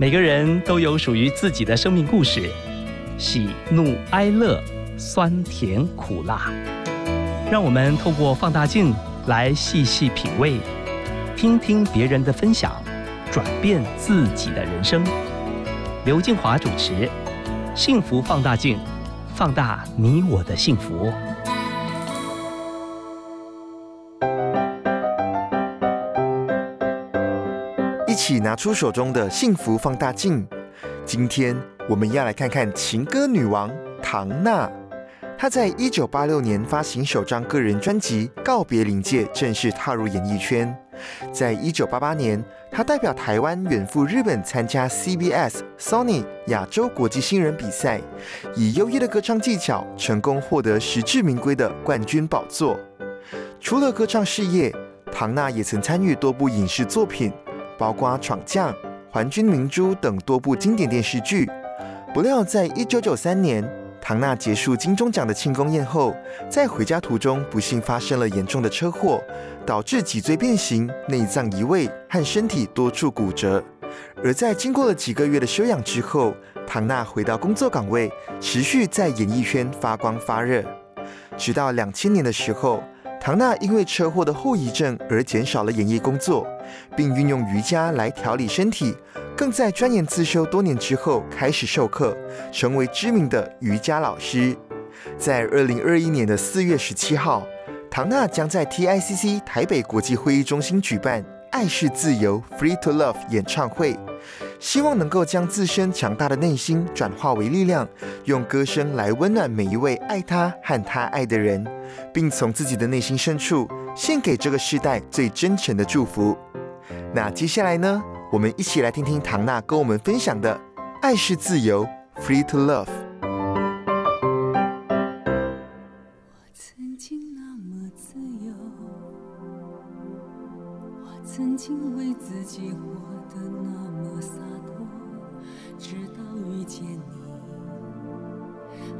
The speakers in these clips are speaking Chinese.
每个人都有属于自己的生命故事，喜怒哀乐，酸甜苦辣。让我们透过放大镜来细细品味，听听别人的分享，转变自己的人生。刘静华主持《幸福放大镜》，放大你我的幸福。起拿出手中的幸福放大镜。今天我们要来看看情歌女王唐娜。她在一九八六年发行首张个人专辑《告别临界》，正式踏入演艺圈。在一九八八年，她代表台湾远赴日本参加 CBS Sony 亚洲国际新人比赛，以优异的歌唱技巧，成功获得实至名归的冠军宝座。除了歌唱事业，唐娜也曾参与多部影视作品。包括《闯将》《还君明珠》等多部经典电视剧。不料，在一九九三年，唐娜结束金钟奖的庆功宴后，在回家途中不幸发生了严重的车祸，导致脊椎变形、内脏移位和身体多处骨折。而在经过了几个月的休养之后，唐娜回到工作岗位，持续在演艺圈发光发热。直到两千年的时候。唐娜因为车祸的后遗症而减少了演艺工作，并运用瑜伽来调理身体，更在钻研自修多年之后开始授课，成为知名的瑜伽老师。在二零二一年的四月十七号，唐娜将在 TICC 台北国际会议中心举办《爱是自由 Free to Love》演唱会。希望能够将自身强大的内心转化为力量，用歌声来温暖每一位爱他和他爱的人，并从自己的内心深处献给这个时代最真诚的祝福。那接下来呢？我们一起来听听唐娜跟我们分享的《爱是自由》，Free to Love。曾经那么自由，曾经为自己活得那么洒脱，直到遇见你，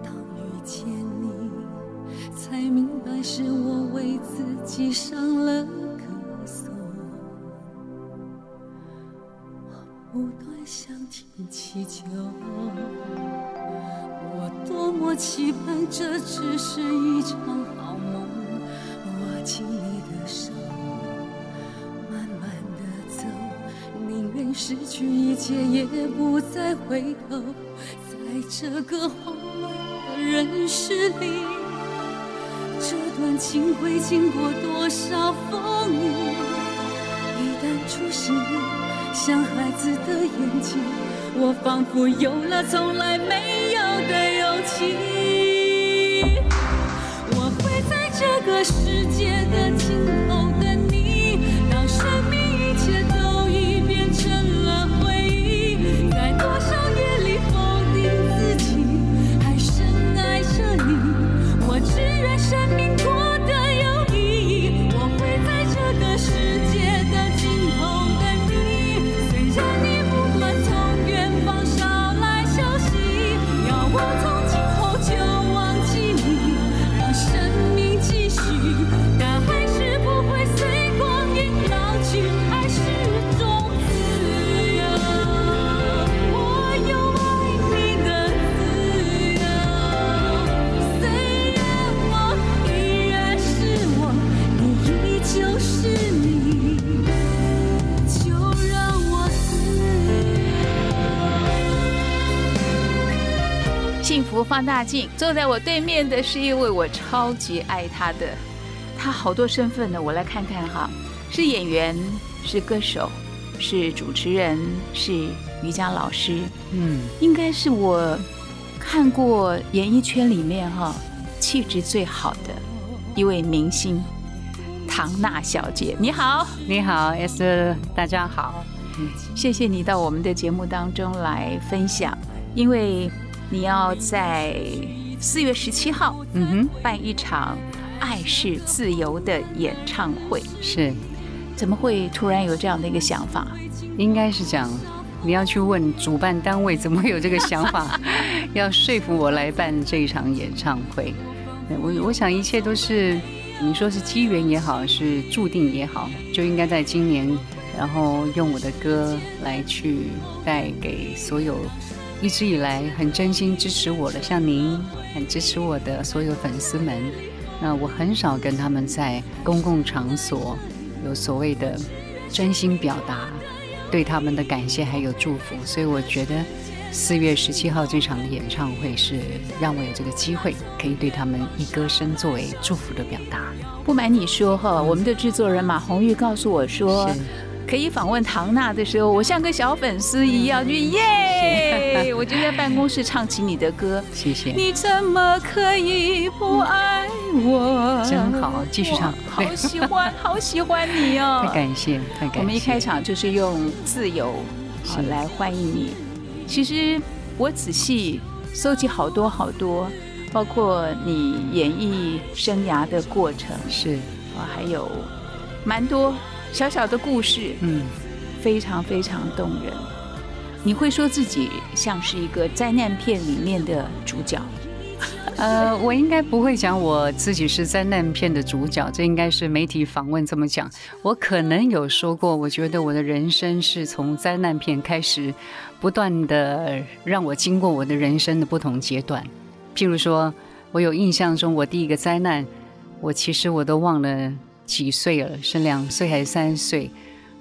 当遇见你，才明白是我为自己上了个锁。我不断向天祈求。我多么期盼这只是一场好梦，握失去一切也不再回头。在这个荒谬的人世里，这段情会经过多少风雨？一旦注视你，像孩子的眼睛。我仿佛有了从来没有的勇气，我会在这个世界的尽头只福放大镜，坐在我对面的是一位我超级爱他的，他好多身份呢，我来看看哈，是演员，是歌手，是主持人，是瑜伽老师，嗯，应该是我看过演艺圈里面哈气质最好的一位明星，唐娜小姐，你好，你好，S，大家好。谢谢你到我们的节目当中来分享，因为你要在四月十七号，嗯哼，办一场《爱是自由》的演唱会，是，怎么会突然有这样的一个想法？应该是讲你要去问主办单位怎么会有这个想法，要说服我来办这一场演唱会。我我想一切都是你说是机缘也好，是注定也好，就应该在今年然后用我的歌来去带给所有一直以来很真心支持我的，像您很支持我的所有粉丝们。那我很少跟他们在公共场所有所谓的真心表达对他们的感谢还有祝福，所以我觉得四月十七号这场演唱会是让我有这个机会可以对他们以歌声作为祝福的表达。不瞒你说哈，我们的制作人马红玉告诉我说。是可以访问唐娜的时候，我像个小粉丝一样，就耶！我就在办公室唱起你的歌。谢谢，你怎么可以不爱我？真好继续唱好喜欢，好喜欢你哦！太感谢，太感谢。我们一开场就是用自由来欢迎你。其实我仔细搜集好多好多，包括你演艺生涯的过程是，啊，还有蛮多小小的故事，嗯，非常非常动人。你会说自己像是一个灾难片里面的主角，呃，我应该不会讲我自己是灾难片的主角，这应该是媒体访问这么讲。我可能有说过，我觉得我的人生是从灾难片开始，不断的让我经过我的人生的不同阶段。譬如说，我有印象中我第一个灾难，我其实我都忘了几岁了，是两岁还是三岁？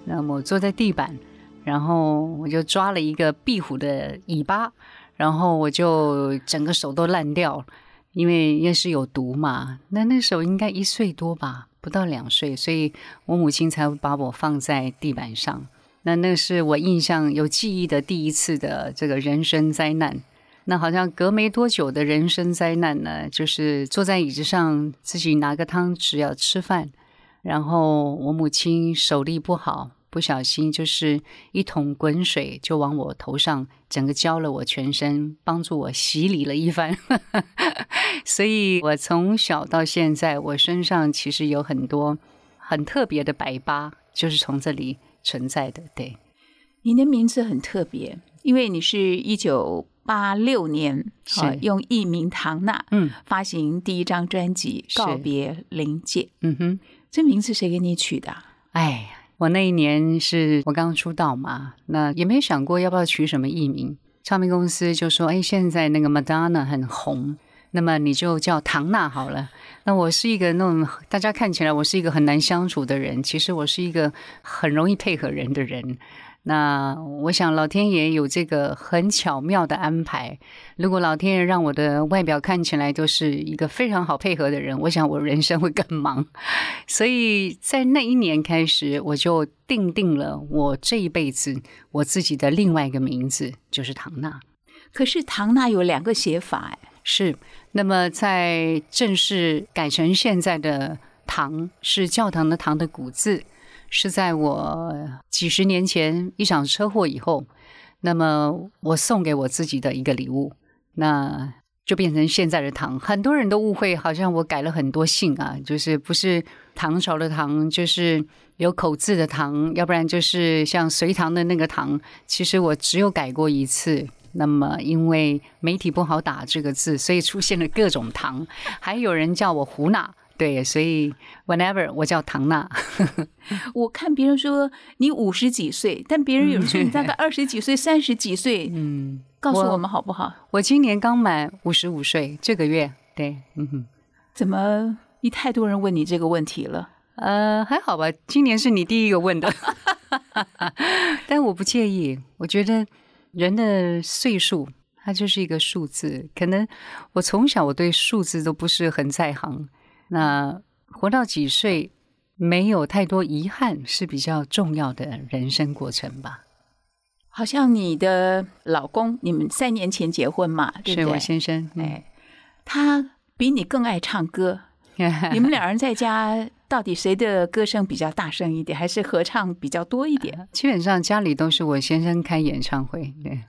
那么坐在地板，然后我就抓了一个壁虎的尾巴，然后我就整个手都烂掉了，因为那是有毒嘛。那那时候应该一岁多吧，不到两岁，所以我母亲才把我放在地板上。那那是我印象有记忆的第一次的这个人生灾难。那好像隔没多久的人生灾难呢，就是坐在椅子上自己拿个汤匙要吃饭，然后我母亲手力不好，不小心就是一桶滚水就往我头上整个浇了我全身，帮助我洗礼了一番。所以我从小到现在，我身上其实有很多很特别的白疤，就是从这里存在的。对，你的名字很特别，因为你是一九八六年是啊用艺名唐娜嗯发行第一张专辑《告别临界》，嗯哼。这名字谁给你取的？哎，我那一年是我刚出道嘛，那也没想过要不要取什么艺名。唱片公司就说：“哎，现在那个 Madonna 很红，那么你就叫唐娜好了。”那我是一个那种大家看起来我是一个很难相处的人，其实我是一个很容易配合人的人。那我想老天爷有这个很巧妙的安排。如果老天爷让我的外表看起来都是一个非常好配合的人，我想我人生会更忙。所以在那一年开始，我就定定了我这一辈子我自己的另外一个名字，就是唐娜。可是唐娜有两个写法，哎，是，那么在正式改成现在的“唐”是教堂的“堂”的古字，是在我几十年前一场车祸以后，那么我送给我自己的一个礼物，那就变成现在的“唐”。很多人都误会，好像我改了很多姓啊，就是不是唐朝的“唐”，就是有口字的“唐”，要不然就是像隋唐的那个“唐”。其实我只有改过一次。那么，因为媒体不好打这个字，所以出现了各种唐，还有人叫我胡娜，对，所以 whenever 我叫唐娜，我看别人说你五十几岁，但别人有人说你大概二十几岁、三十几岁，嗯，告诉我我们好不好？我今年刚满五十五岁，这个月，对，嗯哼，怎么一太多人问你这个问题了？呃，还好吧，今年是你第一个问的，但我不介意，我觉得人的岁数。它就是一个数字，可能我从小我对数字都不是很在行。那活到几岁，没有太多遗憾，是比较重要的人生过程吧。好像你的老公，你们三年前结婚嘛，对不对？是我先生，嗯哎，他比你更爱唱歌。你们两人在家到底谁的歌声比较大声一点，还是合唱比较多一点？基本上家里都是我先生开演唱会，对。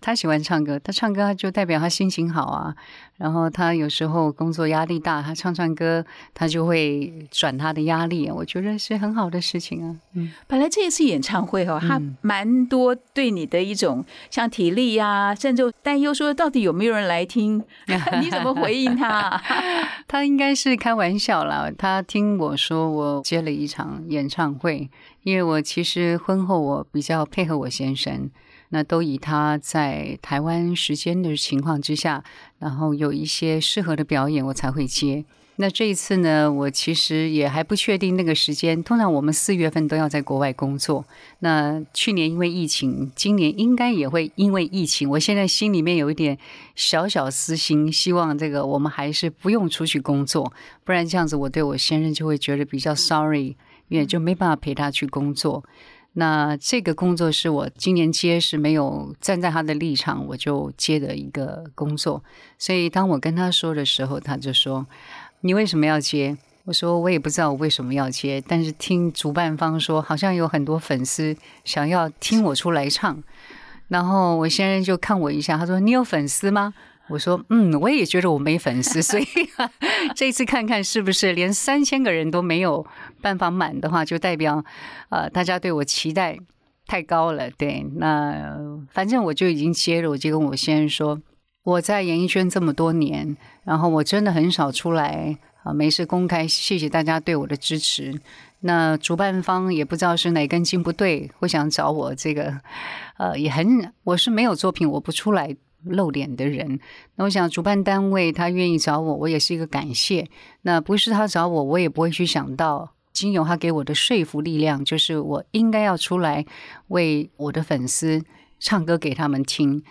他喜欢唱歌，他唱歌就代表他心情好啊。然后他有时候工作压力大，他唱唱歌，他就会转他的压力。我觉得是很好的事情啊。嗯，本来这一次演唱会哦，他蛮多对你的一种像体力呀、甚至担忧，说到底有没有人来听？你怎么回应他？他应该是开玩笑啦。他听我说，我接了一场演唱会，因为我其实婚后我比较配合我先生，那都以他在台湾时间的情况之下，然后有一些适合的表演，我才会接。那这一次呢，我其实也还不确定那个时间。通常我们四月份都要在国外工作。那去年因为疫情，今年应该也会因为疫情。我现在心里面有一点小小私心，希望这个我们还是不用出去工作，不然这样子我对我先生就会觉得比较 sorry，也就没办法陪他去工作。那这个工作是我今年接是没有站在他的立场，我就接的一个工作。所以当我跟他说的时候，他就说。你为什么要接？我说我也不知道我为什么要接，但是听主办方说，好像有很多粉丝想要听我出来唱。然后我先生就看我一下，他说：“你有粉丝吗？”我说：“嗯，我也觉得我没粉丝，所以 这次看看是不是连三千个人都没有办法满的话，就代表呃大家对我期待太高了。对，那反正我就已经接了，我就跟我先生说。”我在演艺圈这么多年，然后我真的很少出来啊，没事公开。谢谢大家对我的支持。那主办方也不知道是哪根筋不对，会想找我这个，呃，也很我是没有作品我不出来露脸的人。那我想主办单位他愿意找我，我也是一个感谢。那不是他找我，我也不会去想到，经由他给我的说服力量，就是我应该要出来为我的粉丝唱歌给他们听。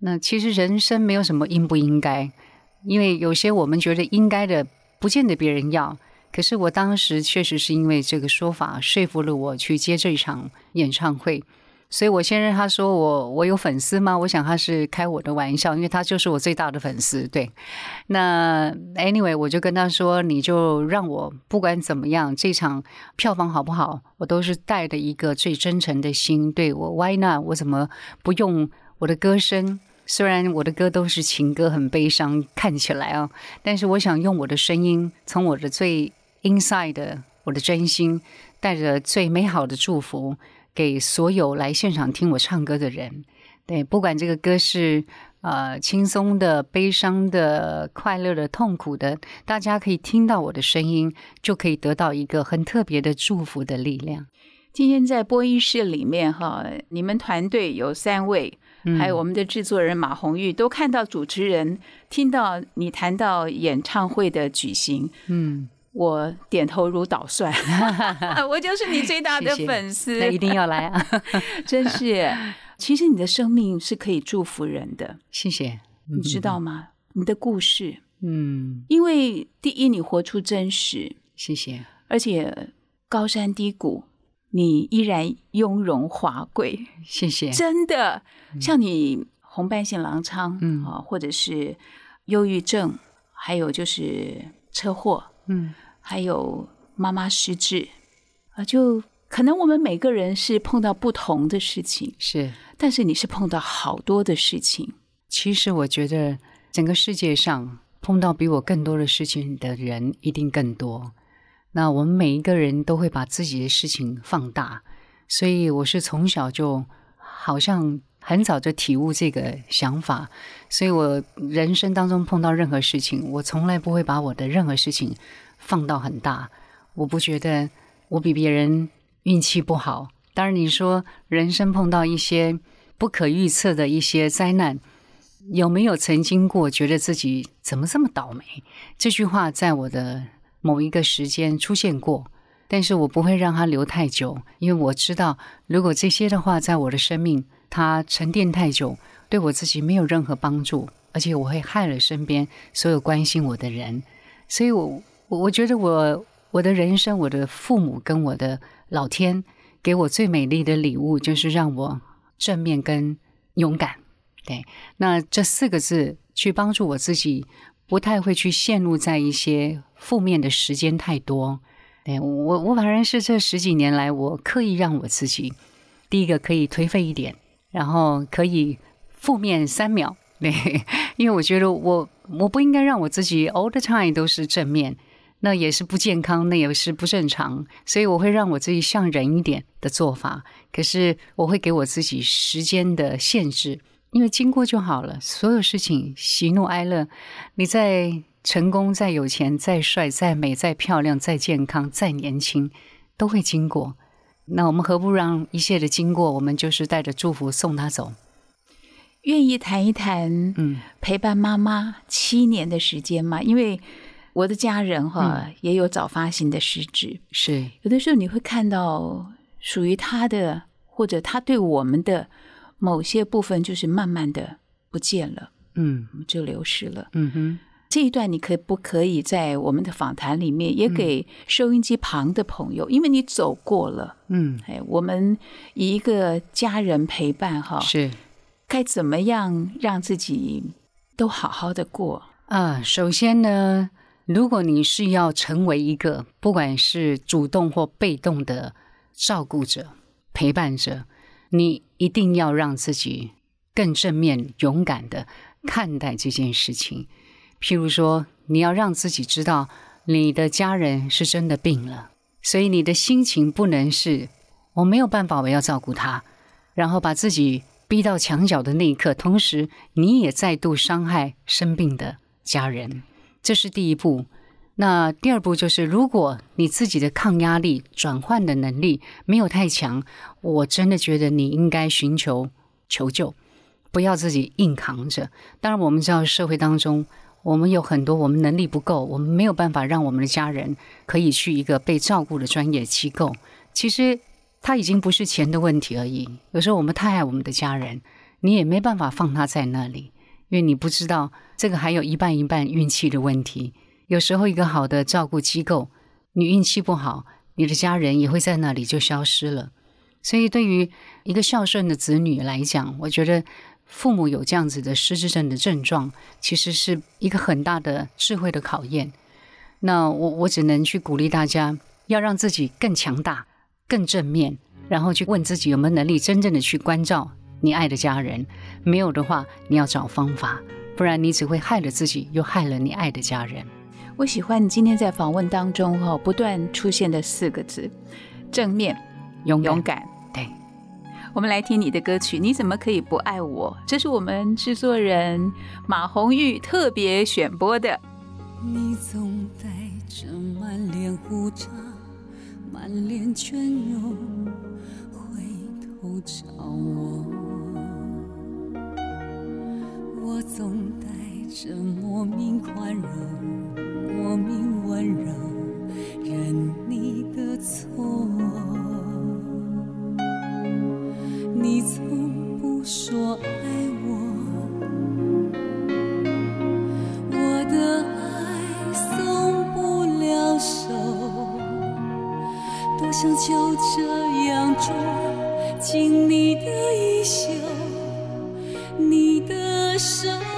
那其实人生没有什么应不应该，因为有些我们觉得应该的，不见得别人要。可是我当时确实是因为这个说法说服了我去接这一场演唱会，所以我先生他说我我有粉丝吗？我想他是开我的玩笑，因为他就是我最大的粉丝。对，那 anyway 我就跟他说，你就让我不管怎么样，这场票房好不好，我都是带着一个最真诚的心。对我 why not？我怎么不用我的歌声？虽然我的歌都是情歌，很悲伤，看起来啊，但是我想用我的声音，从我的最 inside 的我的真心，带着最美好的祝福，给所有来现场听我唱歌的人。对，不管这个歌是呃轻松的、悲伤的、快乐的、痛苦的，大家可以听到我的声音，就可以得到一个很特别的祝福的力量。今天在播音室里面哈，你们团队有三位。还有我们的制作人马红玉都看到主持人，听到你谈到演唱会的举行，嗯，我点头如捣蒜，我就是你最大的粉丝，那一定要来啊！真是，其实你的生命是可以祝福人的，谢谢，你知道吗？你的故事，嗯，因为第一你活出真实，谢谢，而且高山低谷。你依然雍容华贵，谢谢。真的，像你红斑性狼疮，嗯。啊，或者是忧郁症，还有就是车祸，嗯，还有妈妈失智，啊，就可能我们每个人是碰到不同的事情，是，但是你是碰到好多的事情。其实我觉得整个世界上碰到比我更多的事情的人一定更多。那我们每一个人都会把自己的事情放大，所以我是从小就好像很早就体悟这个想法，所以我人生当中碰到任何事情，我从来不会把我的任何事情放到很大。我不觉得我比别人运气不好。当然，你说人生碰到一些不可预测的一些灾难，有没有曾经过觉得自己怎么这么倒霉？这句话在我的。某一个时间出现过，但是我不会让它留太久，因为我知道，如果这些的话在我的生命它沉淀太久，对我自己没有任何帮助，而且我会害了身边所有关心我的人。所以，我我我觉得我我的人生，我的父母跟我的老天给我最美丽的礼物，就是让我正面跟勇敢。对，那这四个字去帮助我自己。不太会去陷入在一些负面的时间太多。对我，我反而是这十几年来，我刻意让我自己，第一个可以颓废一点，然后可以负面三秒。对，因为我觉得我我不应该让我自己 all the time 都是正面，那也是不健康，那也是不正常。所以我会让我自己像人一点的做法。可是我会给我自己时间的限制。因为经过就好了，所有事情喜怒哀乐，你在成功再有钱、再帅、再美、再漂亮、再健康、再年轻，都会经过。那我们何不让一切的经过，我们就是带着祝福送他走？愿意谈一谈嗯，陪伴妈妈七年的时间吗？因为我的家人哈、也有早发型的失智，是，有的时候你会看到属于他的，或者他对我们的某些部分，就是慢慢的不见了，嗯。就流失了。嗯哼，这一段你可不可以在我们的访谈里面也给收音机旁的朋友，因为你走过了，嗯，哎，我们以一个家人陪伴哈，是。该怎么样让自己都好好的过？啊。首先呢，如果你是要成为一个不管是主动或被动的照顾者、陪伴者，你一定要让自己更正面、勇敢的看待这件事情。譬如说，你要让自己知道你的家人是真的病了，所以你的心情不能是我没有办法，我要照顾他，然后把自己逼到墙角的那一刻，同时你也再度伤害生病的家人，这是第一步。那第二步就是，如果你自己的抗压力、转换的能力没有太强，我真的觉得你应该寻求求救，不要自己硬扛着。当然，我们知道社会当中，我们有很多我们能力不够，我们没有办法让我们的家人可以去一个被照顾的专业机构。其实他已经不是钱的问题而已。有时候我们太爱我们的家人，你也没办法放他在那里，因为你不知道这个还有一半一半运气的问题。有时候一个好的照顾机构，你运气不好，你的家人也会在那里就消失了。所以，对于一个孝顺的子女来讲，我觉得父母有这样子的失智症的症状，其实是一个很大的智慧的考验。那我我只能去鼓励大家，要让自己更强大、更正面，然后去问自己有没有能力真正的去关照你爱的家人。没有的话，你要找方法，不然你只会害了自己，又害了你爱的家人。我喜欢你今天在访问当中哈、不断出现的四个字：正面、勇敢，勇敢。对，我们来听你的歌曲《你怎么可以不爱我》，这是我们制作人马红玉特别选播的。你总带着满脸胡渣，满脸倦容，回头找我。我总带着莫名宽容，莫名温柔，认你的错。你从不说爱我。我的爱松不了手，多想就这样捉紧你的衣袖，你的手。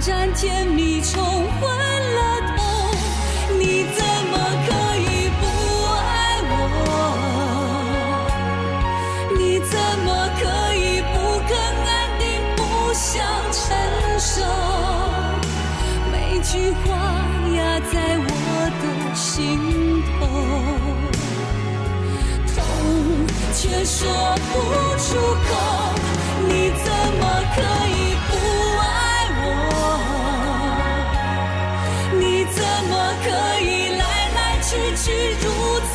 短暂甜蜜冲昏了头。你怎么可以不爱我？你怎么可以不肯安定，不想承受？每句话压在我的心头，痛却说不出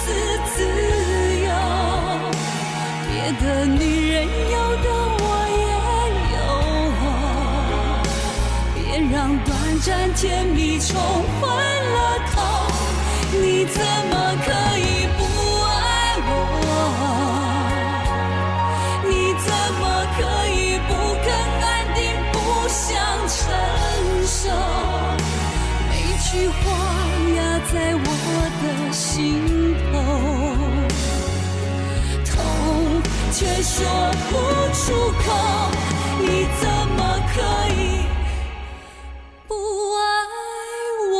此自由？别的女人有的我也有，别让短暂甜蜜冲昏了头。你怎么可以出口，你怎么可以不爱我？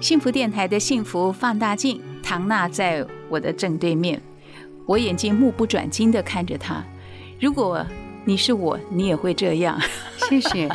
幸福电台的幸福放大镜，唐娜在我的正对面，我眼睛目不转睛的看着她。如果你是我，你也会这样。谢谢，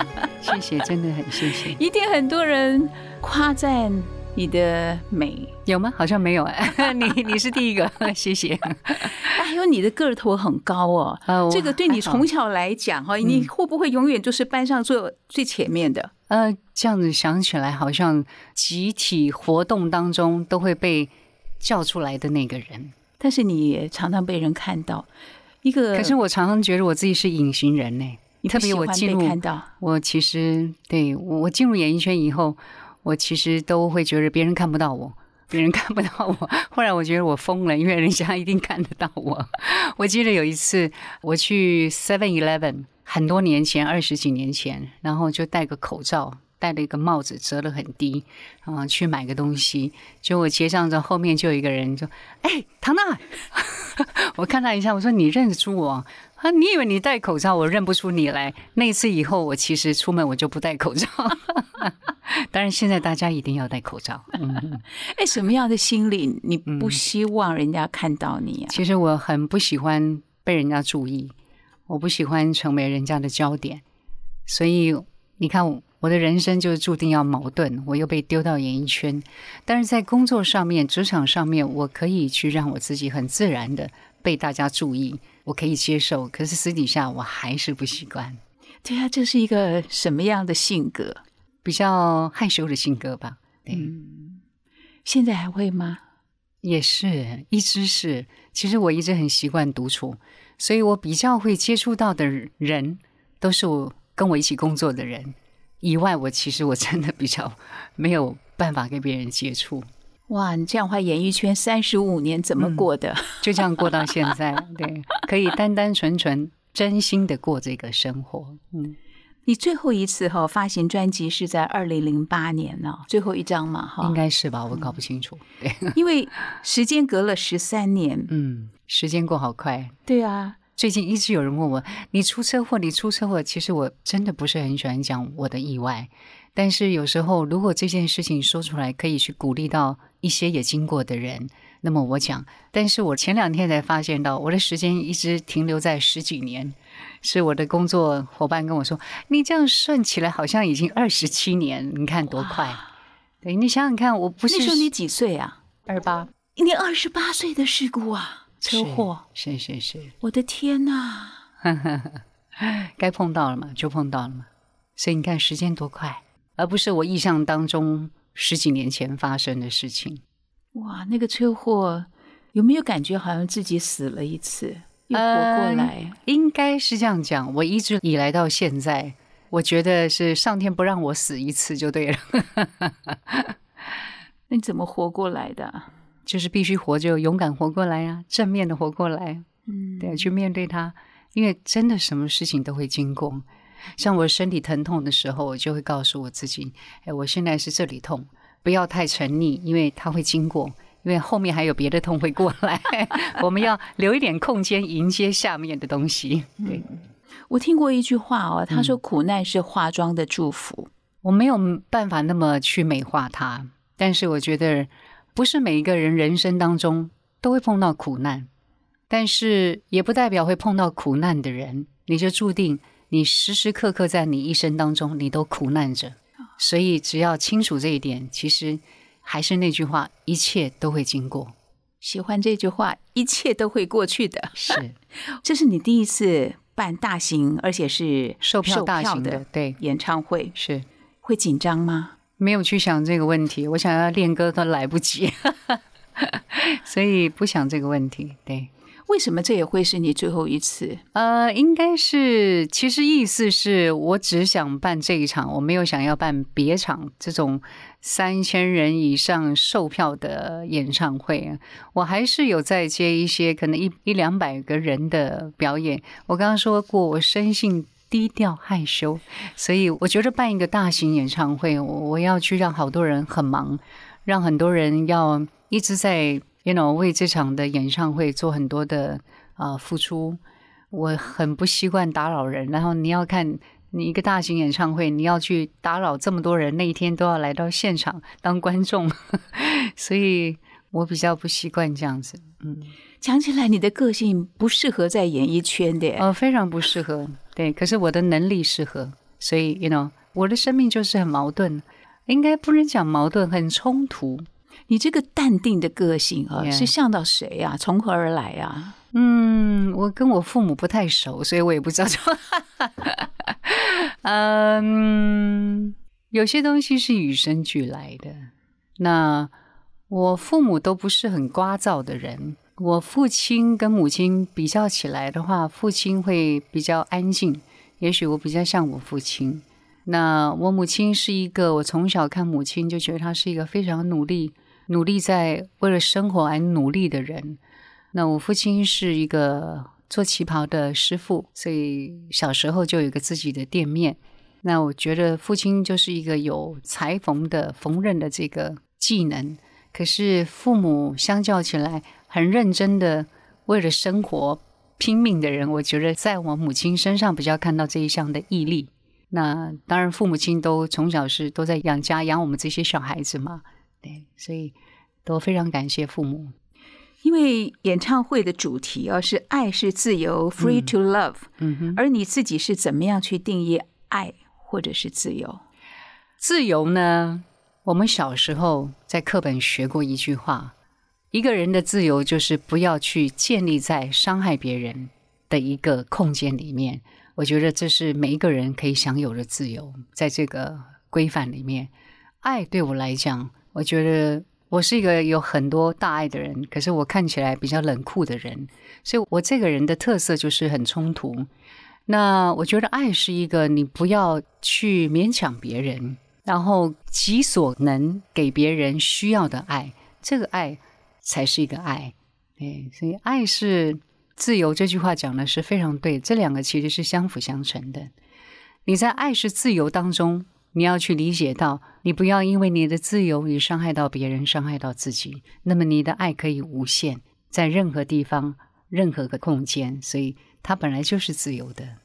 谢谢，真的很谢谢。一定很多人夸赞你的美，有吗？好像没有哎，你你是第一个，谢谢。还有你的个头很高哦。呃这个对你从小来讲哈，你会不会永远就是班上坐最前面的？呃，这样子想起来，好像集体活动当中都会被叫出来的那个人。但是你也常常被人看到，一个可是我常常觉得我自己是隐形人呢，你特别我进入看到，我其实对我我进入演艺圈以后，我其实都会觉得别人看不到我，别人看不到我。后来我觉得我疯了，因为人家一定看得到我。我记得有一次我去 Seven Eleven，很多年前，二十几年前，然后就戴个口罩。戴了一个帽子，折得很低，啊、去买个东西，结果我结账之后，后面就有一个人说：“哎，唐娜。”我看他一下，我说：“你认得出我？”啊，你以为你戴口罩，我认不出你来？那一次以后，我其实出门我就不戴口罩。当然，现在大家一定要戴口罩。嗯，哎，什么样的心理你不希望人家看到你啊？其实我很不喜欢被人家注意，我不喜欢成为人家的焦点，所以你看我。我的人生就是注定要矛盾，我又被丢到演艺圈，但是在工作上面、职场上面，我可以去让我自己很自然的被大家注意，我可以接受。可是私底下我还是不习惯，对啊，这是一个什么样的性格？比较害羞的性格吧。对，嗯，现在还会吗？也是，一直是。其实我一直很习惯独处，所以我比较会接触到的人，都是我跟我一起工作的人。以外，我其实我真的比较没有办法跟别人接触，哇，你这样的话，演艺圈三十五年怎么过的？就这样过到现在。对，可以单单纯纯、真心的过这个生活。嗯，你最后一次哈发行专辑是在二零零八年呢、最后一张嘛哈，应该是吧？我搞不清楚。对，因为时间隔了十三年。嗯，时间过好快。对啊，最近一直有人问我：“你出车祸？你出车祸？”其实我真的不是很喜欢讲我的意外，但是有时候如果这件事情说出来，可以去鼓励到一些也经过的人，那么我讲。但是我前两天才发现到，我的时间一直停留在十几年，是我的工作伙伴跟我说：“你这样算起来好像已经二十七年，你看多快。”对你想想看，我不是那时候你几岁啊？二八你二十八岁的事故啊，车祸！是是是，我的天哪！该碰到了嘛，就碰到了嘛。所以你看时间多快，而不是我意象当中十几年前发生的事情。哇，那个车祸有没有感觉好像自己死了一次，又活过来？应该是这样讲。我一直以来到现在，我觉得是上天不让我死一次就对了，那你怎么活过来的？就是必须活着，勇敢活过来呀、正面的活过来，嗯，对，去面对它。因为真的什么事情都会经过。像我身体疼痛的时候，我就会告诉我自己：，哎，我现在是这里痛，不要太沉溺，因为它会经过。因为后面还有别的痛会过来，我们要留一点空间迎接下面的东西。对，我听过一句话哦，他说苦难是化妆的祝福。我没有办法那么去美化它，但是我觉得不是每一个人人生当中都会碰到苦难，但是也不代表会碰到苦难的人，你就注定你时时刻刻在你一生当中你都苦难着。所以只要清楚这一点，其实还是那句话，一切都会经过。喜欢这句话，一切都会过去的。是 这是你第一次办大型，而且是售票大型的的，对，演唱会，是会紧张吗？没有去想这个问题，我想要练歌都来不及，所以不想这个问题。对，为什么这也会是你最后一次？呃，应该是，其实意思是我只想办这一场，我没有想要办别场这种三千人以上售票的演唱会。我还是有在接一些可能一一两百个人的表演。我刚刚说过，我生性低调害羞，所以我觉得办一个大型演唱会，我我要去让好多人很忙，让很多人要一直在 you know 为这场的演唱会做很多的啊、呃付出。我很不习惯打扰人，然后你要看你一个大型演唱会，你要去打扰这么多人，那一天都要来到现场当观众，所以我比较不习惯这样子。嗯，讲起来，你的个性不适合在演艺圈的耶。呃，非常不适合。对，可是我的能力适合，所以 you know 我的生命就是很矛盾，应该不能讲矛盾，很冲突。你这个淡定的个性啊，是向到谁啊？从何而来啊？嗯，我跟我父母不太熟，所以我也不知道。嗯，有些东西是与生俱来的。那我父母都不是很聒噪的人，我父亲跟母亲比较起来的话，父亲会比较安静，也许我比较像我父亲。那我母亲是一个，我从小看母亲就觉得她是一个非常努力、努力在为了生活而努力的人。那我父亲是一个做旗袍的师傅，所以小时候就有个自己的店面。那我觉得父亲就是一个有裁缝的缝纫的这个技能，可是父母相较起来很认真的为了生活拼命的人，我觉得在我母亲身上比较看到这一项的毅力。那当然，父母亲都从小是都在养家养我们这些小孩子嘛，对，所以都非常感谢父母。因为演唱会的主题啊是爱是自由，free to love，、嗯哼。而你自己是怎么样去定义爱或者是自由？自由呢？我们小时候在课本学过一句话：一个人的自由就是不要去建立在伤害别人的一个空间里面。我觉得这是每一个人可以享有的自由，在这个规范里面。爱对我来讲，我觉得我是一个有很多大爱的人，可是我看起来比较冷酷的人，所以我这个人的特色就是很冲突。那我觉得爱是一个你不要去勉强别人，然后己所能给别人需要的爱，这个爱才是一个爱。对，所以爱是自由这句话讲的是非常对，这两个其实是相辅相成的。你在爱是自由当中，你要去理解到，你不要因为你的自由，你伤害到别人，伤害到自己。那么你的爱可以无限，在任何地方、任何个空间，所以它本来就是自由的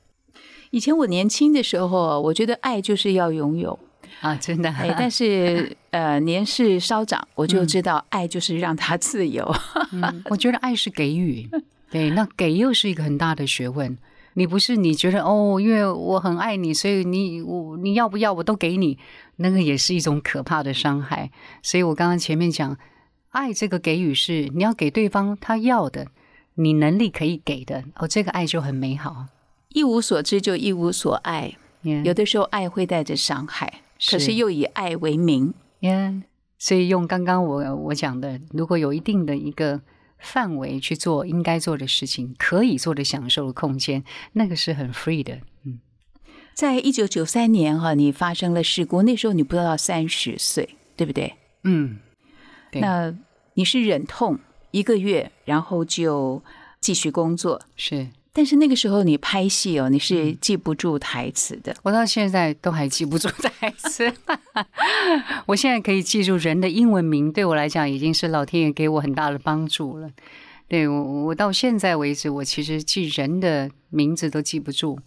以前我年轻的时候，我觉得爱就是要拥有，啊！真的，哎，但是呃年事稍长，我就知道爱就是让他自由。嗯，我觉得爱是给予，对，那给又是一个很大的学问。你不是你觉得哦，因为我很爱你，所以你我你要不要我都给你，那个也是一种可怕的伤害。所以我刚刚前面讲，爱这个给予是你要给对方他要的，你能力可以给的，哦，这个爱就很美好。一无所知就一无所爱有的时候爱会带着伤害，可是是又以爱为名。Yeah，所以用刚刚我我讲的，如果有一定的一个范围去做应该做的事情，可以做的享受的空间，那个是很 free 的。嗯，在一九九三年哈，你发生了事故，那时候你不到三十岁，对不对？嗯，对那你是忍痛一个月，然后就继续工作。是但是那个时候你拍戏哦，你是记不住台词的。我到现在都还记不住台词。我现在可以记住人的英文名，对我来讲已经是老天爷给我很大的帮助了。对我，我到现在为止，我其实记人的名字都记不住，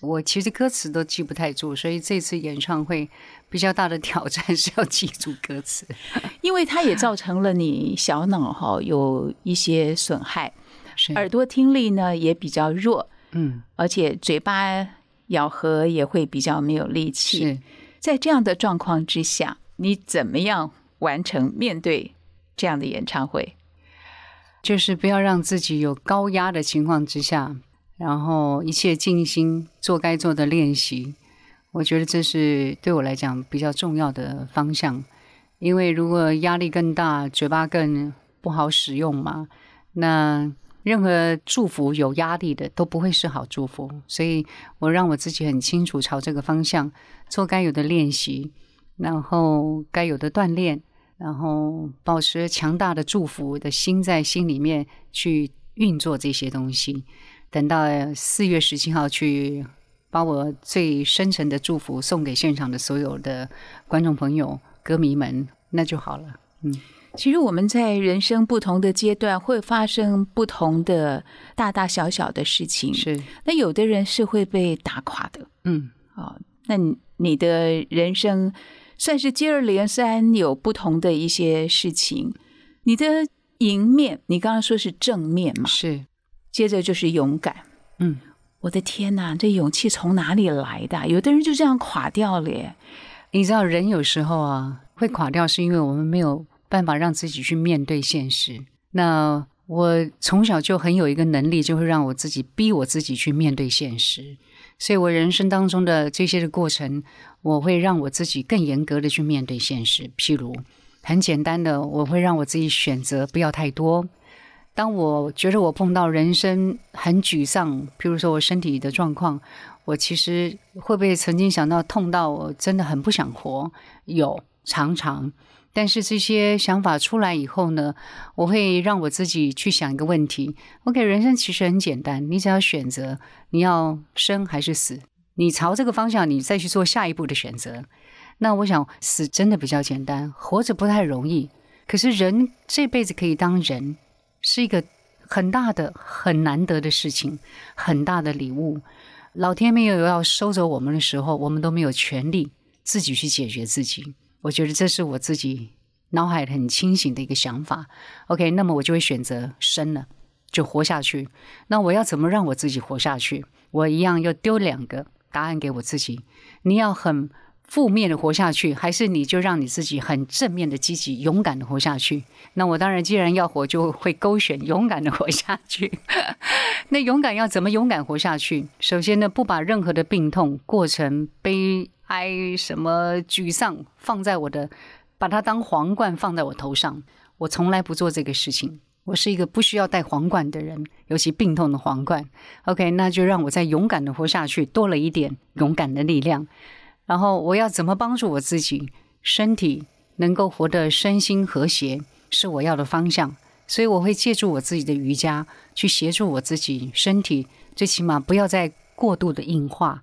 我其实歌词都记不太住，所以这次演唱会比较大的挑战是要记住歌词。因为它也造成了你小脑哈有一些损害，是耳朵听力呢也比较弱，嗯，而且嘴巴咬合也会比较没有力气。是在这样的状况之下，你怎么样完成面对这样的演唱会？就是不要让自己有高压的情况之下，然后一切静心做该做的练习。我觉得这是对我来讲比较重要的方向，因为如果压力更大，嘴巴更不好使用嘛，那任何祝福有压力的都不会是好祝福。所以我让我自己很清楚朝这个方向做该有的练习，然后该有的锻炼。然后保持强大的祝福的心在心里面去运作这些东西，等到四月十七号去把我最深沉的祝福送给现场的所有的观众朋友、歌迷们，那就好了。嗯，其实我们在人生不同的阶段会发生不同的大大小小的事情，是，那有的人是会被打垮的嗯，啊、那你你的人生算是接二连三有不同的一些事情，你的迎面，你刚刚说是正面嘛，是，接着就是勇敢。嗯，我的天哪，这勇气从哪里来的啊？有的人就这样垮掉了耶。你知道人有时候啊会垮掉，是因为我们没有办法让自己去面对现实。那我从小就很有一个能力，就会让我自己逼我自己去面对现实。所以我人生当中的这些的过程，我会让我自己更严格的去面对现实。譬如很简单的，我会让我自己选择不要太多。当我觉得我碰到人生很沮丧，譬如说我身体的状况，我其实会不会曾经想到痛到我真的很不想活？有常常，但是这些想法出来以后呢，我会让我自己去想一个问题：OK，人生其实很简单，你只要选择你要生还是死，你朝这个方向，你再去做下一步的选择。那我想死真的比较简单，活着不太容易。可是人这辈子可以当人，是一个很大的、很难得的事情，很大的礼物。老天没有要收走我们的时候，我们都没有权利自己去解决自己。我觉得这是我自己脑海很清醒的一个想法。OK，那么我就会选择生了，就活下去。那我要怎么让我自己活下去？我一样要丢两个答案给我自己。你要很负面的活下去，还是你就让你自己很正面的、积极、勇敢的活下去？那我当然，既然要活，就会勾选勇敢的活下去。那勇敢要怎么勇敢活下去？首先呢，不把任何的病痛、过程、悲哀、什么沮丧放在我的，把它当皇冠放在我头上。我从来不做这个事情。我是一个不需要戴皇冠的人，尤其病痛的皇冠。OK，那就让我再勇敢的活下去，多了一点勇敢的力量。然后我要怎么帮助我自己，身体能够活得身心和谐，是我要的方向。所以我会借助我自己的瑜伽，去协助我自己身体，最起码不要再过度的硬化。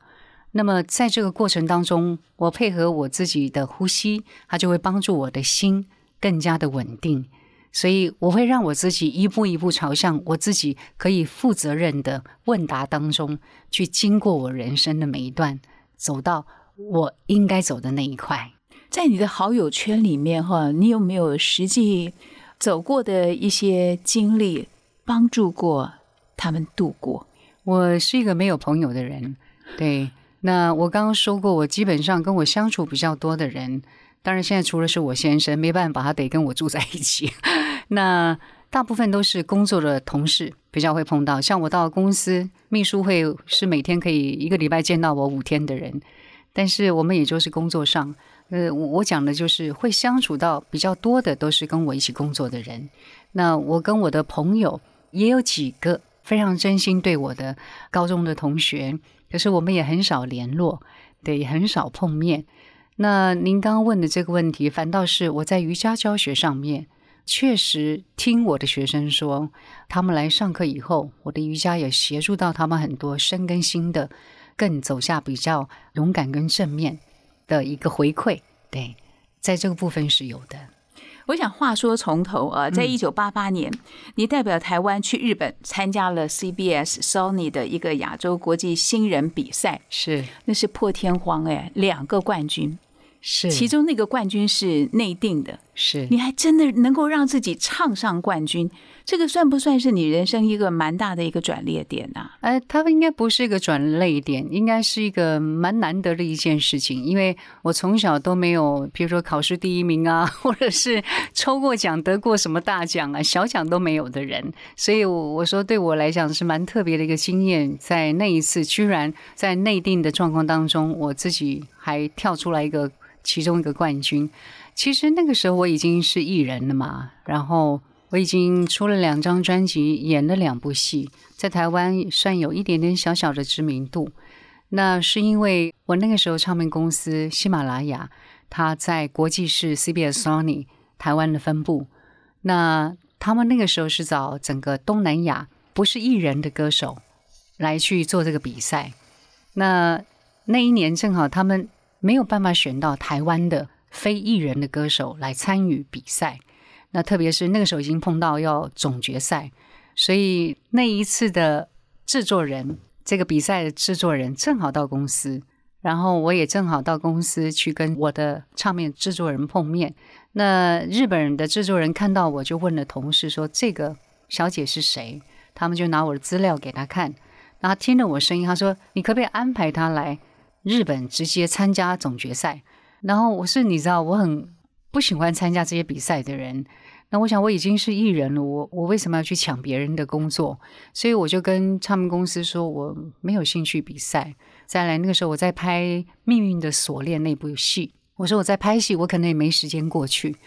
那么在这个过程当中，我配合我自己的呼吸，它就会帮助我的心更加的稳定。所以我会让我自己一步一步朝向我自己可以负责任的问答当中去经过我人生的每一段，走到我应该走的那一块。在你的好友圈里面哈，你有没有实际走过的一些经历，帮助过他们度过？我是一个没有朋友的人，对。那我刚刚说过，我基本上跟我相处比较多的人，当然现在除了是我先生，没办法，他得跟我住在一起。那大部分都是工作的同事比较会碰到，像我到公司秘书会是每天可以一个礼拜见到我五天的人。但是我们也就是工作上，呃，我我讲的就是会相处到比较多的都是跟我一起工作的人。那我跟我的朋友也有几个非常真心对我的高中的同学，可是我们也很少联络，对，也很少碰面。那您刚刚问的这个问题，反倒是我在瑜伽教学上面，确实听我的学生说，他们来上课以后，我的瑜伽也协助到他们很多深根心的，更走下比较勇敢跟正面的一个回馈。对，在这个部分是有的。我想话说从头啊，在一九八八年，你代表台湾去日本参加了 CBS Sony 的一个亚洲国际新人比赛，是。那是破天荒哎，两个冠军，是，其中那个冠军是内定的，是你还真的能够让自己唱上冠军，这个算不算是你人生一个蛮大的一个转捩点呐、呃，它应该不是一个转泪点，应该是一个蛮难得的一件事情。因为我从小都没有，比如说考试第一名啊，或者是抽过奖、得过什么大奖啊，小奖都没有的人，所以我我说对我来讲是蛮特别的一个经验。在那一次，居然在内定的状况当中，我自己还跳出来一个其中一个冠军。其实那个时候我已经是艺人了嘛，然后我已经出了两张专辑，演了两部戏，在台湾算有一点点小小的知名度。那是因为我那个时候唱片公司喜马拉雅，它在国际是 CBS Sony 台湾的分部，那他们那个时候是找整个东南亚不是艺人的歌手来去做这个比赛。那那一年正好他们没有办法选到台湾的非艺人的歌手来参与比赛。那特别是那个时候已经碰到要总决赛，所以那一次的制作人，这个比赛的制作人正好到公司，然后我也正好到公司去跟我的唱片制作人碰面。那日本人的制作人看到我就问了同事说：“这个小姐是谁？”他们就拿我的资料给他看，然后听了我声音，他说：“你可不可以安排她来日本直接参加总决赛？”然后我是你知道我很不喜欢参加这些比赛的人。那我想我已经是艺人了，我我为什么要去抢别人的工作？所以我就跟唱片公司说我没有兴趣比赛。再来那个时候我在拍《命运的锁链》那部戏，我说我在拍戏，我可能也没时间过去。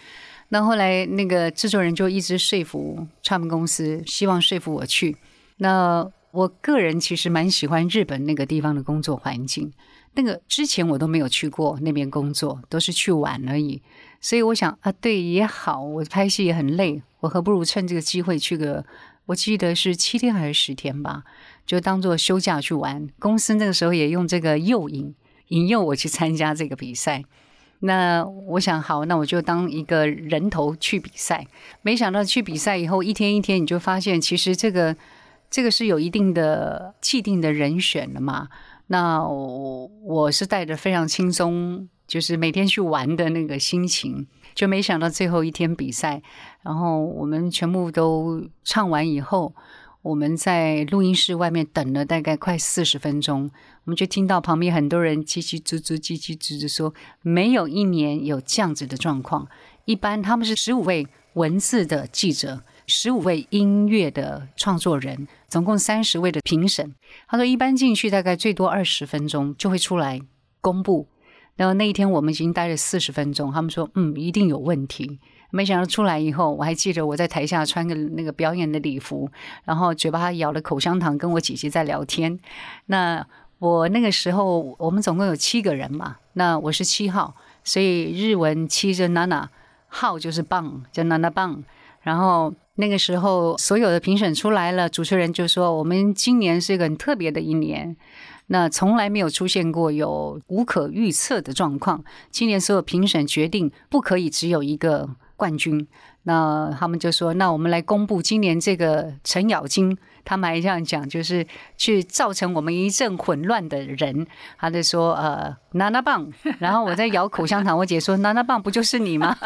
那后来那个制作人就一直说服唱片公司，希望说服我去。那我个人其实蛮喜欢日本那个地方的工作环境。那个之前我都没有去过那边工作，都是去玩而已。所以我想啊，对也好，我拍戏也很累，我何不如趁这个机会去个，我记得是七天还是十天吧，就当做休假去玩。公司那个时候也用这个诱引引诱我去参加这个比赛。那我想好，那我就当一个人头去比赛。没想到去比赛以后，一天一天你就发现，其实这个这个是有一定的既定的人选的嘛。那我我是带着非常轻松，就是每天去玩的那个心情，就没想到最后一天比赛，然后我们全部都唱完以后，我们在录音室外面等了大概快四十分钟，我们就听到旁边很多人叽叽喳喳、叽叽喳喳说，没有一年有这样子的状况。一般他们是十五位文字的记者。十五位音乐的创作人，总共三十位的评审。他说，一般进去大概最多二十分钟就会出来公布。然后那一天我们已经待了四十分钟，他们说，嗯，一定有问题。没想到出来以后，我还记得我在台下穿个那个表演的礼服，然后嘴巴咬了口香糖，跟我姐姐在聊天。那我那个时候我们总共有七个人嘛，那我是七号，所以日文七是 nana，号就是棒，叫 nana 棒。然后那个时候，所有的评审出来了，主持人就说：“我们今年是一个很特别的一年，那从来没有出现过有无可预测的状况。今年所有评审决定不可以只有一个冠军。那他们就说：那我们来公布今年这个程咬金，他们还这样讲，就是去造成我们一阵混乱的人。他就说：呃，拿拿棒。然后我在咬口香糖，我姐说：拿拿棒不就是你吗？”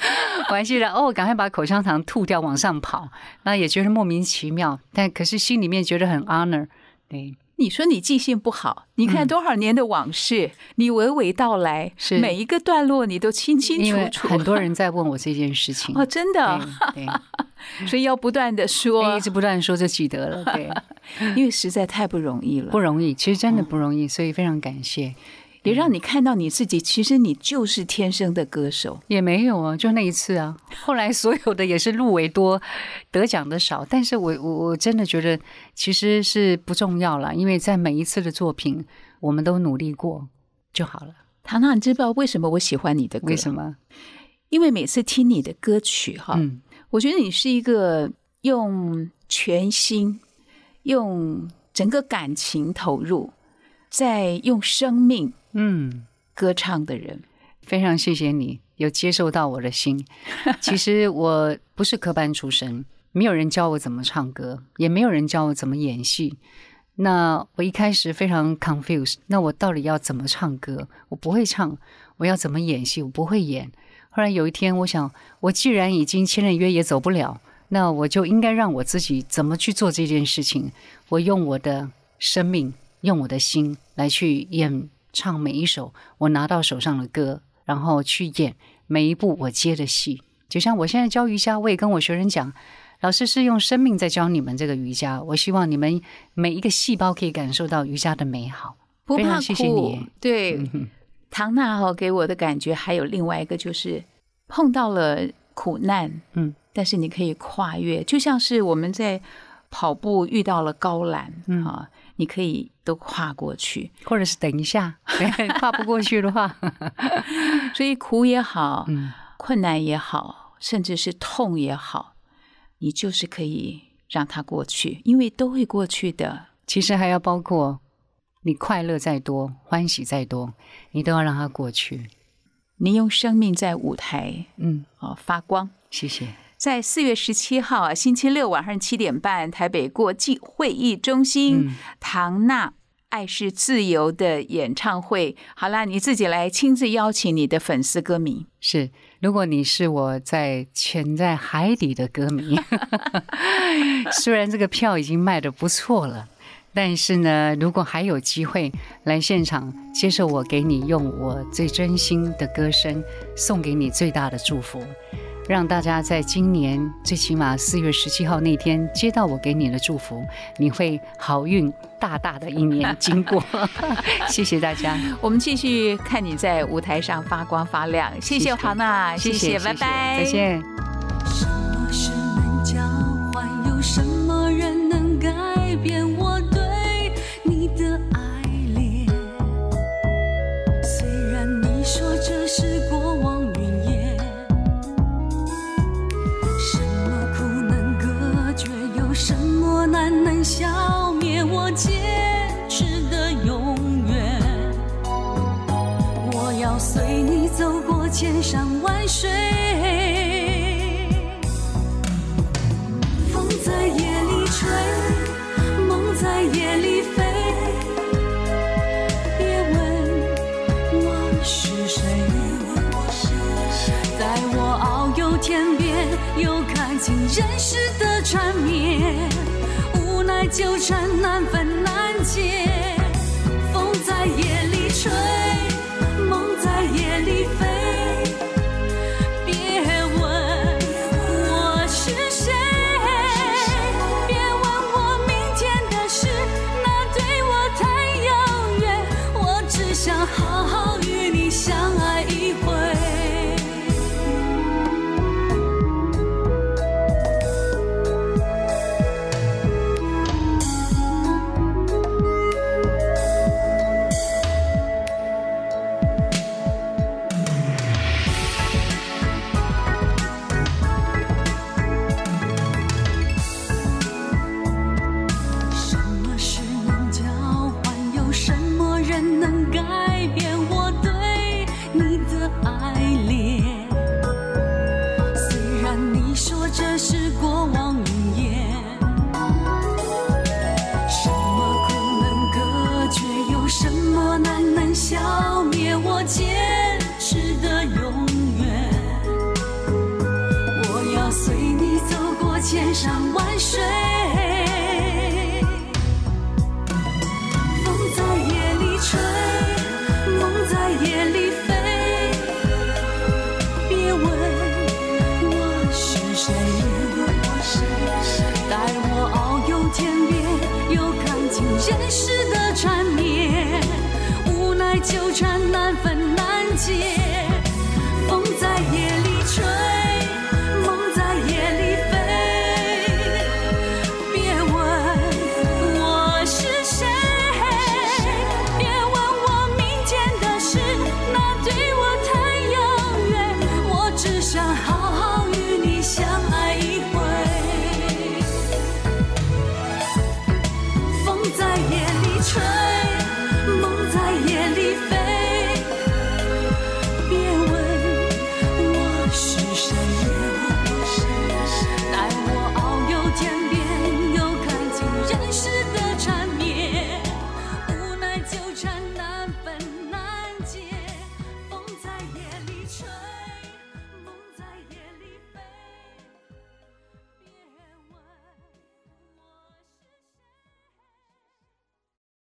我还记得哦，赶快把口香糖吐掉，往上跑。那也觉得莫名其妙，但可是心里面觉得很 honor。对，你说你记性不好，你看多少年的往事，你娓娓道来，是每一个段落你都清清楚楚。很多人在问我这件事情哦，真的，对 所以要不断的对，说一，直不断说就记得了。对，因为实在太不容易了。不容易，其实真的不容易，所以非常感谢。也让你看到你自己，其实你就是天生的歌手。也没有啊，就那一次啊。后来所有的也是入围多，得奖的少。但是我我我真的觉得其实是不重要了，因为在每一次的作品，我们都努力过就好了。唐唐，你知不知道为什么我喜欢你的歌？为什？么？因为每次听你的歌曲，哈，嗯，我觉得你是一个用全心、用整个感情投入，在用生命嗯，歌唱的人。非常谢谢你有接受到我的心。其实我不是科班出身，没有人教我怎么唱歌，也没有人教我怎么演戏。那我一开始非常 confused，那我到底要怎么唱歌？我不会唱，我要怎么演戏？我不会演。后来有一天，我想，我既然已经签了约，也走不了，那我就应该让我自己怎么去做这件事情。我用我的生命，用我的心来去演唱每一首我拿到手上的歌，然后去演每一部我接的戏。就像我现在教瑜伽，我也跟我学生讲，老师是用生命在教你们这个瑜伽。我希望你们每一个细胞可以感受到瑜伽的美好。不怕苦你，对，唐娜哈给我的感觉还有另外一个，就是碰到了苦难，嗯，但是你可以跨越，就像是我们在跑步遇到了高栏，嗯啊，你可以都跨过去。或者是等一下，对跨不过去的话 所以苦也好，嗯，困难也好，甚至是痛也好，你就是可以让它过去，因为都会过去的。其实还要包括你快乐再多，欢喜再多，你都要让它过去。你用生命在舞台嗯，哦发光。谢谢。在四月十七号啊，星期六晚上七点半，台北国际会议中心，嗯唐娜《爱是自由》的演唱会。好啦，你自己来亲自邀请你的粉丝歌迷。是，如果你是我在潜在海底的歌迷 虽然这个票已经卖的不错了，但是呢，如果还有机会来现场接受我给你用我最真心的歌声送给你最大的祝福，让大家在今年最起码四月十七号那天接到我给你的祝福，你会好运大大的一年经过。谢谢大家，我们继续看你在舞台上发光发亮。谢谢谢谢唐娜，谢谢，拜拜，再见。是过往云烟，什么苦能隔绝？有什么难能消灭我坚持的永远？我要随你走过千山万水。情人世的缠绵，无奈纠缠难分难纠缠难分难解。